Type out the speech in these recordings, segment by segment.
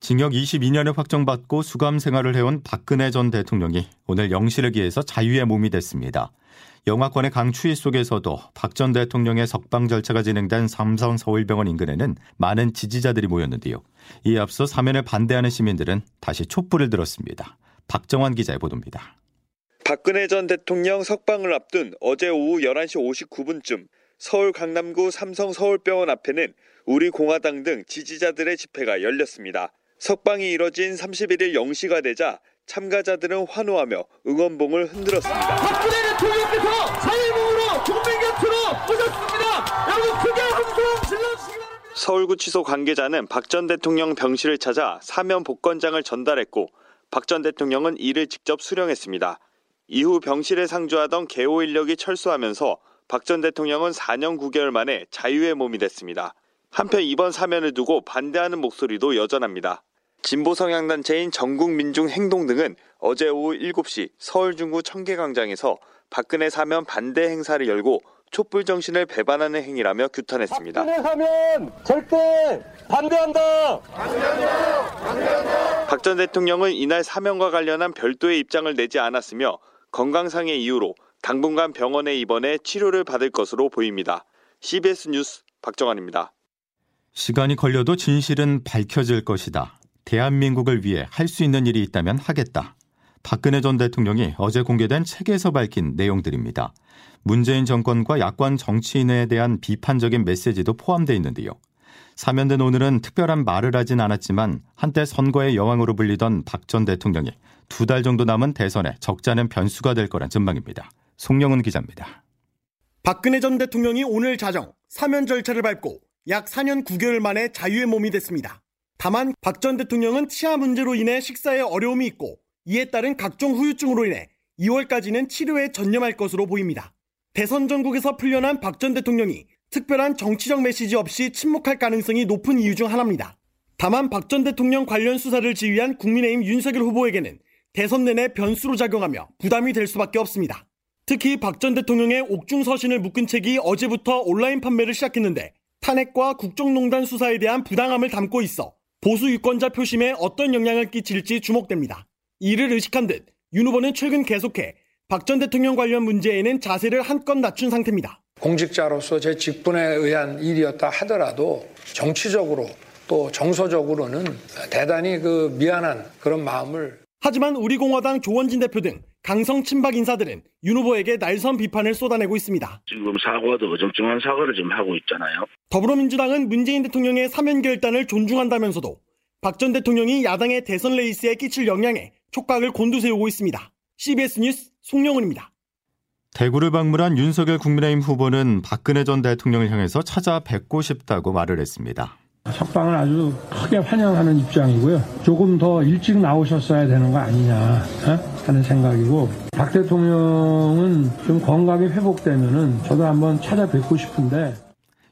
징역 22년을 확정받고 수감 생활을 해온 박근혜 전 대통령이 오늘 영실을 기해서 자유의 몸이 됐습니다. 영화권의 강추위 속에서도 박 전 대통령의 석방 절차가 진행된 삼성 서울병원 인근에는 많은 지지자들이 모였는데요. 이에 앞서 사면을 반대하는 시민들은 다시 촛불을 들었습니다. 박정환 기자의 보도입니다. 박근혜 전 대통령 석방을 앞둔 어제 오후 11시 59분쯤 서울 강남구 삼성 서울병원 앞에는 우리 공화당 등 지지자들의 집회가 열렸습니다. 석방이 이뤄진 31일 0시가 되자 참가자들은 환호하며 응원봉을 흔들었습니다. 박근혜 대통령께서 사회봉으로 국민 곁으로 오셨습니다. 여러분 크게 함성 질러주시기 바랍니다. 서울구치소 관계자는 박 전 대통령 병실을 찾아 사면 복권장을 전달했고 박 전 대통령은 이를 직접 수령했습니다. 이후 병실에 상주하던 개호 인력이 철수하면서 박 전 대통령은 4년 9개월 만에 자유의 몸이 됐습니다. 한편 이번 사면을 두고 반대하는 목소리도 여전합니다. 진보 성향단체인 전국민중행동 등은 어제 오후 7시 서울 중구 청계광장에서 박근혜 사면 반대 행사를 열고 촛불 정신을 배반하는 행위라며 규탄했습니다. 박근혜 사면 절대 반대한다. 박 전 대통령은 이날 사면과 관련한 별도의 입장을 내지 않았으며 건강상의 이유로 당분간 병원에 입원해 치료를 받을 것으로 보입니다. CBS 뉴스 박정환입니다. 시간이 걸려도 진실은 밝혀질 것이다. 대한민국을 위해 할 수 있는 일이 있다면 하겠다. 박근혜 전 대통령이 어제 공개된 책에서 밝힌 내용들입니다. 문재인 정권과 야권 정치인에 대한 비판적인 메시지도 포함되어 있는데요. 사면된 오늘은 특별한 말을 하진 않았지만 한때 선거의 여왕으로 불리던 박 전 대통령이 두 달 정도 남은 대선에 적잖은 변수가 될 거란 전망입니다. 송영은 기자입니다. 박근혜 전 대통령이 오늘 자정 사면 절차를 밟고 약 4년 9개월 만에 자유의 몸이 됐습니다. 다만 박 전 대통령은 치아 문제로 인해 식사에 어려움이 있고 이에 따른 각종 후유증으로 인해 2월까지는 치료에 전념할 것으로 보입니다. 대선 전국에서 풀려난 박 전 대통령이 특별한 정치적 메시지 없이 침묵할 가능성이 높은 이유 중 하나입니다. 다만 박 전 대통령 관련 수사를 지휘한 국민의힘 윤석열 후보에게는 대선 내내 변수로 작용하며 부담이 될 수밖에 없습니다. 특히 박 전 대통령의 옥중 서신을 묶은 책이 어제부터 온라인 판매를 시작했는데 탄핵과 국정농단 수사에 대한 부당함을 담고 있어 보수 유권자 표심에 어떤 영향을 끼칠지 주목됩니다. 이를 의식한 듯 윤 후보는 최근 계속해 박 전 대통령 관련 문제에는 자세를 한껏 낮춘 상태입니다. 공직자로서 제 직분에 의한 일이었다 하더라도 정치적으로 또 정서적으로는 대단히 그 미안한 그런 마음을 하지만 우리공화당 조원진 대표 등 강성 친박 인사들은 윤 후보에게 날선 비판을 쏟아내고 있습니다. 지금 사과도 어정쩡한 사과를 지금 하고 있잖아요. 더불어민주당은 문재인 대통령의 사면 결단을 존중한다면서도 박 전 대통령이 야당의 대선 레이스에 끼칠 영향에 촉각을 곤두세우고 있습니다. CBS 뉴스 송영훈입니다. 대구를 방문한 윤석열 국민의힘 후보는 박근혜 전 대통령을 향해서 찾아뵙고 싶다고 말을 했습니다. 석방을 아주 크게 환영하는 입장이고요. 조금 더 일찍 나오셨어야 되는 거 아니냐 어? 하는 생각이고 박 대통령은 좀 건강이 회복되면은 저도 한번 찾아뵙고 싶은데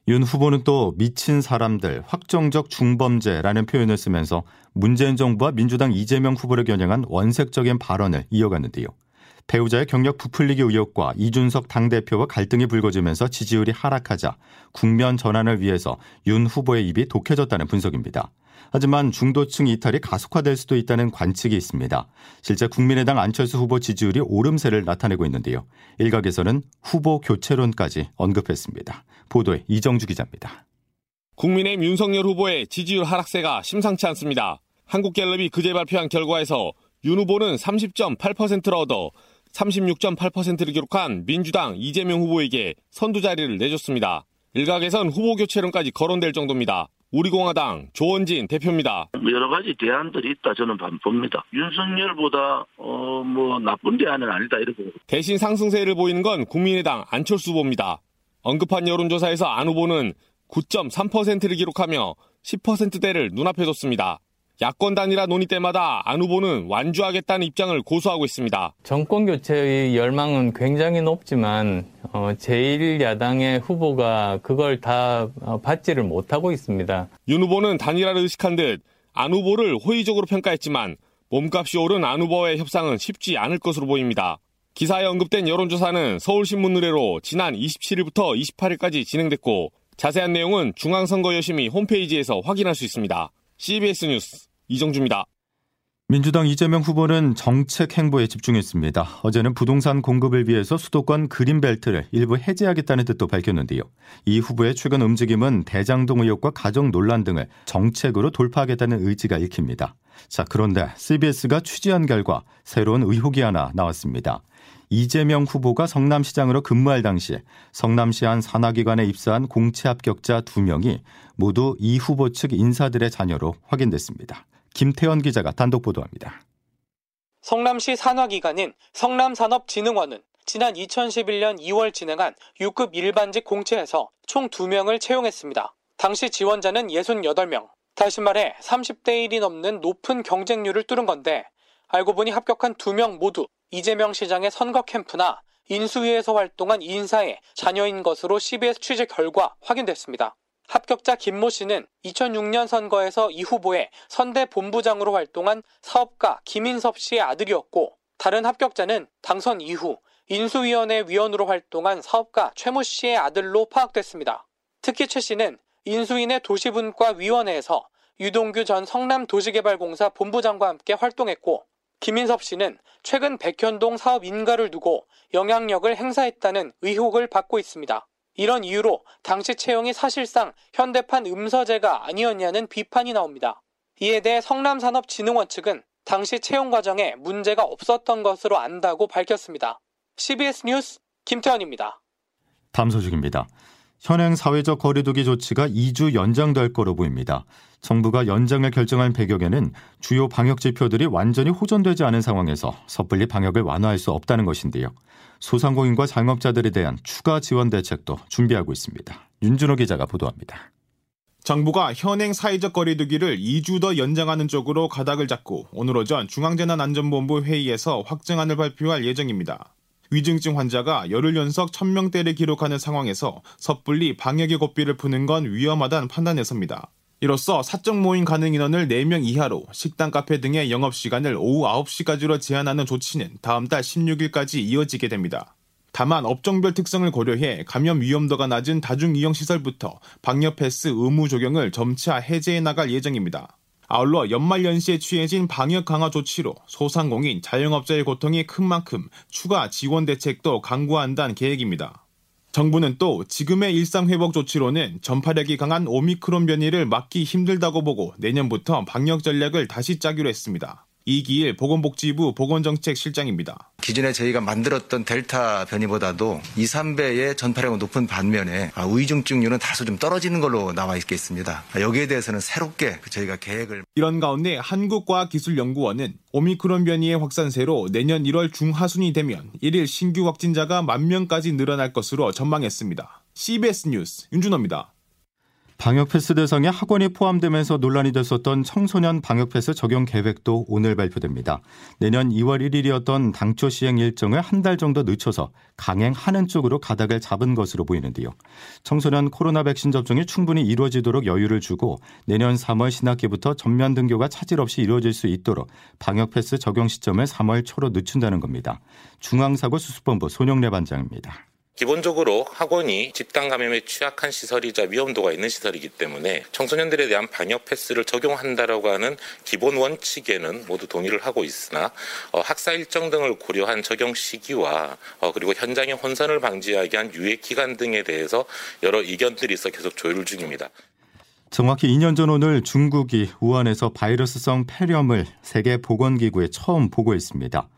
윤 후보는 또 미친 사람들, 확정적 중범죄라는 표현을 쓰면서 문재인 정부와 민주당 이재명 후보를 겨냥한 원색적인 발언을 이어갔는데요. 배우자의 경력 부풀리기 의혹과 이준석 당대표와 갈등이 불거지면서 지지율이 하락하자 국면 전환을 위해서 윤 후보의 입이 독해졌다는 분석입니다. 하지만 중도층 이탈이 가속화될 수도 있다는 관측이 있습니다. 실제 국민의당 안철수 후보 지지율이 오름세를 나타내고 있는데요. 일각에서는 후보 교체론까지 언급했습니다. 보도에 이정주 기자입니다. 국민의힘 윤석열 후보의 지지율 하락세가 심상치 않습니다. 한국갤럽이 그제 발표한 결과에서 윤 후보는 30.8%를 얻어 36.8%를 기록한 민주당 이재명 후보에게 선두 자리를 내줬습니다. 일각에선 후보 교체론까지 거론될 정도입니다. 우리공화당 조원진 대표입니다. 여러 가지 대안들이 있다 저는 봅니다. 윤석열보다 어, 뭐 나쁜 대안은 아니다 이렇게. 대신 상승세를 보이는 건 국민의당 안철수 후보입니다. 언급한 여론조사에서 안 후보는 9.3%를 기록하며 10%대를 눈앞에 뒀습니다. 야권 단일화 논의 때마다 안 후보는 완주하겠다는 입장을 고수하고 있습니다. 정권 교체의 열망은 굉장히 높지만 어, 제1야당의 후보가 그걸 다 어, 받지를 못하고 있습니다. 윤 후보는 단일화를 의식한 듯 안 후보를 호의적으로 평가했지만 몸값이 오른 안 후보의 협상은 쉽지 않을 것으로 보입니다. 기사에 언급된 여론조사는 서울신문 의뢰로 지난 27일부터 28일까지 진행됐고 자세한 내용은 중앙선거여심이 홈페이지에서 확인할 수 있습니다. CBS 뉴스 이정주입니다. 민주당 이재명 후보는 정책 행보에 집중했습니다. 어제는 부동산 공급을 위해서 수도권 그린벨트를 일부 해제하겠다는 뜻도 밝혔는데요. 이 후보의 최근 움직임은 대장동 의혹과 가정 논란 등을 정책으로 돌파하겠다는 의지가 읽힙니다. 자, 그런데 CBS가 취재한 결과 새로운 의혹이 하나 나왔습니다. 이재명 후보가 성남시장으로 근무할 당시 성남시 한 산하기관에 입사한 공채 합격자 2명이 모두 이 후보 측 인사들의 자녀로 확인됐습니다. 김태현 기자가 단독 보도합니다. 성남시 산하기관인 성남산업진흥원은 지난 2011년 2월 진행한 6급 일반직 공채에서 총 2명을 채용했습니다. 당시 지원자는 68명. 다시 말해 30대 1이 넘는 높은 경쟁률을 뚫은 건데 알고 보니 합격한 2명 모두 이재명 시장의 선거 캠프나 인수위에서 활동한 인사의 자녀인 것으로 CBS 취재 결과 확인됐습니다. 합격자 김모 씨는 2006년 선거에서 이 후보의 선대 본부장으로 활동한 사업가 김인섭 씨의 아들이었고 다른 합격자는 당선 이후 인수위원회 위원으로 활동한 사업가 최모 씨의 아들로 파악됐습니다. 특히 최 씨는 인수인의 도시분과 위원회에서 유동규 전 성남도시개발공사 본부장과 함께 활동했고 김인섭 씨는 최근 백현동 사업 인가를 두고 영향력을 행사했다는 의혹을 받고 있습니다. 이런 이유로 당시 채용이 사실상 현대판 음서제가 아니었냐는 비판이 나옵니다. 이에 대해 성남산업진흥원 측은 당시 채용 과정에 문제가 없었던 것으로 안다고 밝혔습니다. CBS 뉴스 김태현입니다. 다음 소식입니다. 현행 사회적 거리두기 조치가 2주 연장될 거로 보입니다. 정부가 연장을 결정한 배경에는 주요 방역 지표들이 완전히 호전되지 않은 상황에서 섣불리 방역을 완화할 수 없다는 것인데요. 소상공인과 자영업자들에 대한 추가 지원 대책도 준비하고 있습니다. 윤준호 기자가 보도합니다. 정부가 현행 사회적 거리두기를 2주 더 연장하는 쪽으로 가닥을 잡고 오늘 오전 중앙재난안전본부 회의에서 확정안을 발표할 예정입니다. 위중증 환자가 열흘 연속 1000명대를 기록하는 상황에서 섣불리 방역의 고삐를 푸는 건 위험하다는 판단에서입니다. 이로써 사적 모임 가능 인원을 4명 이하로 식당, 카페 등의 영업 시간을 오후 9시까지로 제한하는 조치는 다음 달 16일까지 이어지게 됩니다. 다만 업종별 특성을 고려해 감염 위험도가 낮은 다중 이용 시설부터 방역 패스 의무 적용을 점차 해제해 나갈 예정입니다. 아울러 연말 연시에 취해진 방역 강화 조치로 소상공인, 자영업자의 고통이 큰 만큼 추가 지원 대책도 강구한다는 계획입니다. 정부는 또 지금의 일상회복 조치로는 전파력이 강한 오미크론 변이를 막기 힘들다고 보고 내년부터 방역 전략을 다시 짜기로 했습니다. 이기일 보건복지부 보건정책실장입니다. 기존에 저희가 만들었던 델타 변이보다도 2, 3배의 전파력은 높은 반면에 위중증률은 다소 좀 떨어지는 걸로 나와 있겠습니다. 여기에 대해서는 새롭게 저희가 계획을 이런 가운데 한국과기술연구원은 오미크론 변이의 확산세로 내년 1월 중하순이 되면 1일 신규 확진자가 만 명까지 늘어날 것으로 전망했습니다. CBS 뉴스 윤준호입니다. 방역 패스 대상에 학원이 포함되면서 논란이 됐었던 청소년 방역 패스 적용 계획도 오늘 발표됩니다. 내년 2월 1일이었던 당초 시행 일정을 한 달 정도 늦춰서 강행하는 쪽으로 가닥을 잡은 것으로 보이는데요. 청소년 코로나 백신 접종이 충분히 이루어지도록 여유를 주고 내년 3월 신학기부터 전면 등교가 차질 없이 이루어질 수 있도록 방역 패스 적용 시점을 3월 초로 늦춘다는 겁니다. 중앙사고수습본부 손영래 반장입니다. 기본적으로 학원이 집단 감염에 취약한 시설이자 위험도가 있는 시설이기 때문에 청소년들에 대한 방역 패스를 적용한다라고 하는 기본 원칙에는 모두 동의를 하고 있으나 어, 학사 일정 등을 고려한 적용 시기와 어, 그리고 현장의 혼선을 방지하기 위한 유예 기간 등에 대해서 여러 의견들이 있어 계속 조율 중입니다. 정확히 2년 전 오늘 중국이 우한에서 바이러스성 폐렴을 세계 보건기구에 처음 보고했습니다.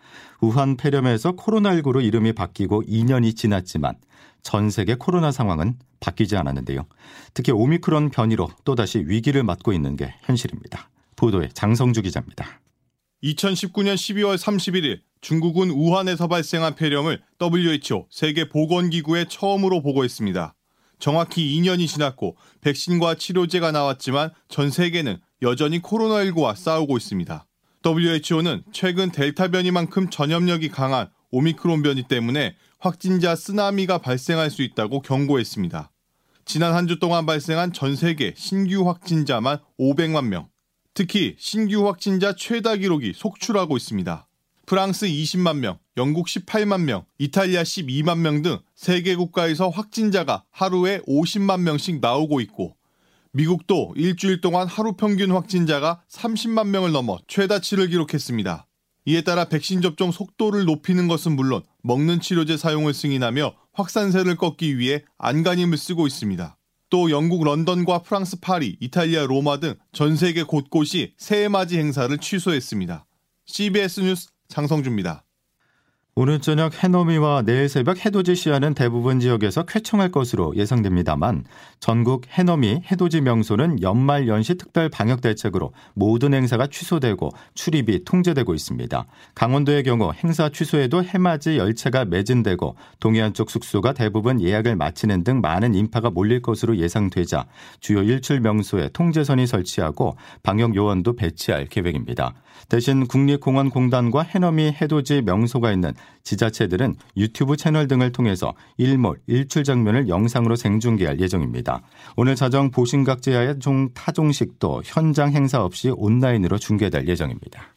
우한 폐렴에서 코로나19로 이름이 바뀌고 2년이 지났지만 전 세계 코로나 상황은 바뀌지 않았는데요. 특히 오미크론 변이로 또다시 위기를 맞고 있는 게 현실입니다. 보도에 장성주 기자입니다. 2019년 12월 31일 중국은 우한에서 발생한 폐렴을 WHO 세계 보건기구에 처음으로 보고했습니다. 정확히 2년이 지났고 백신과 치료제가 나왔지만 전 세계는 여전히 코로나19와 싸우고 있습니다. WHO는 최근 델타 변이만큼 전염력이 강한 오미크론 변이 때문에 확진자 쓰나미가 발생할 수 있다고 경고했습니다. 지난 한 주 동안 발생한 전 세계 신규 확진자만 500만 명. 특히 신규 확진자 최다 기록이 속출하고 있습니다. 프랑스 20만 명, 영국 18만 명, 이탈리아 12만 명 등 세계 국가에서 확진자가 하루에 50만 명씩 나오고 있고 미국도 일주일 동안 하루 평균 확진자가 30만 명을 넘어 최다치를 기록했습니다. 이에 따라 백신 접종 속도를 높이는 것은 물론 먹는 치료제 사용을 승인하며 확산세를 꺾기 위해 안간힘을 쓰고 있습니다. 또 영국 런던과 프랑스 파리, 이탈리아 로마 등 전 세계 곳곳이 새해 맞이 행사를 취소했습니다. CBS 뉴스 장성주입니다. 오늘 저녁 해넘이와 내일 새벽 해돋이 시야는 대부분 지역에서 쾌청할 것으로 예상됩니다만 전국 해넘이 해돋이 명소는 연말 연시 특별 방역 대책으로 모든 행사가 취소되고 출입이 통제되고 있습니다. 강원도의 경우 행사 취소에도 해맞이 열차가 매진되고 동해안 쪽 숙소가 대부분 예약을 마치는 등 많은 인파가 몰릴 것으로 예상되자 주요 일출 명소에 통제선이 설치하고 방역 요원도 배치할 계획입니다. 대신 국립공원공단과 해넘이 해돋이 명소가 있는 지자체들은 유튜브 채널 등을 통해서 일몰, 일출 장면을 영상으로 생중계할 예정입니다. 오늘 자정 보신각제야의 종 타종식도 현장 행사 없이 온라인으로 중계될 예정입니다.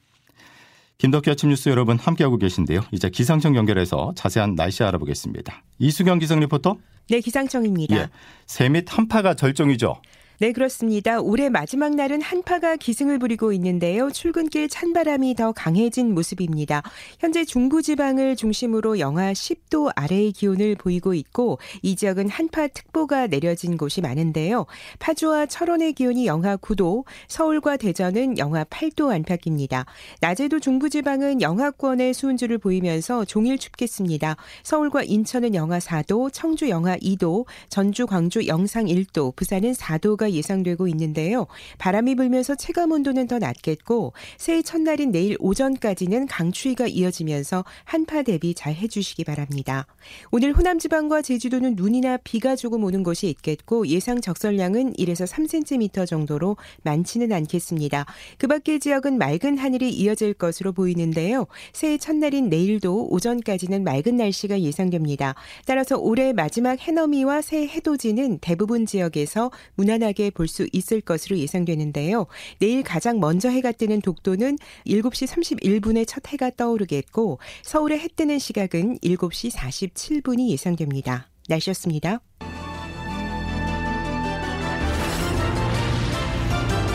김덕기 아침 뉴스 여러분 함께하고 계신데요. 이제 기상청 연결해서 자세한 날씨 알아보겠습니다. 이수경 기상 리포터. 네, 기상청입니다. 예, 새밑 한파가 절정이죠. 네, 그렇습니다. 올해 마지막 날은 한파가 기승을 부리고 있는데요. 출근길 찬바람이 더 강해진 모습입니다. 현재 중부지방을 중심으로 영하 10도 아래의 기온을 보이고 있고 이 지역은 한파특보가 내려진 곳이 많은데요. 파주와 철원의 기온이 영하 9도, 서울과 대전은 영하 8도 안팎입니다. 낮에도 중부지방은 영하권의 수은주를 보이면서 종일 춥겠습니다. 서울과 인천은 영하 4도, 청주 영하 2도, 전주, 광주 영상 1도, 부산은 4도가 기후가 예상되고 있는데요. 바람이 불면서 체감 온도는 더 낮겠고 새해 첫날인 내일 오전까지는 강추위가 이어지면서 한파 대비 잘 해주시기 바랍니다. 오늘 호남 지방과 제주도는 눈이나 비가 조금 오는 곳이 있겠고 예상 적설량은 1에서 3cm 정도로 많지는 않겠습니다. 그 밖의 지역은 맑은 하늘이 이어질 것으로 보이는데요. 새해 첫날인 내일도 오전까지는 맑은 날씨가 예상됩니다. 따라서 올해 마지막 해넘이와 새 해돋이는 대부분 지역에서 무난하게 다양하게 볼 수 있을 것으로 예상되는데요. 내일 가장 먼저 해가 뜨는 독도는 7시 31분에 첫 해가 떠오르겠고 서울의 해 뜨는 시각은 7시 47분이 예상됩니다. 날씨였습니다.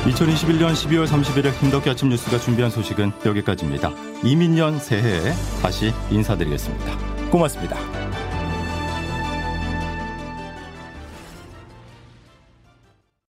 2021년 12월 31일 김덕기 아침 뉴스가 준비한 소식은 여기까지입니다. 이민년 새해에 다시 인사드리겠습니다. 고맙습니다.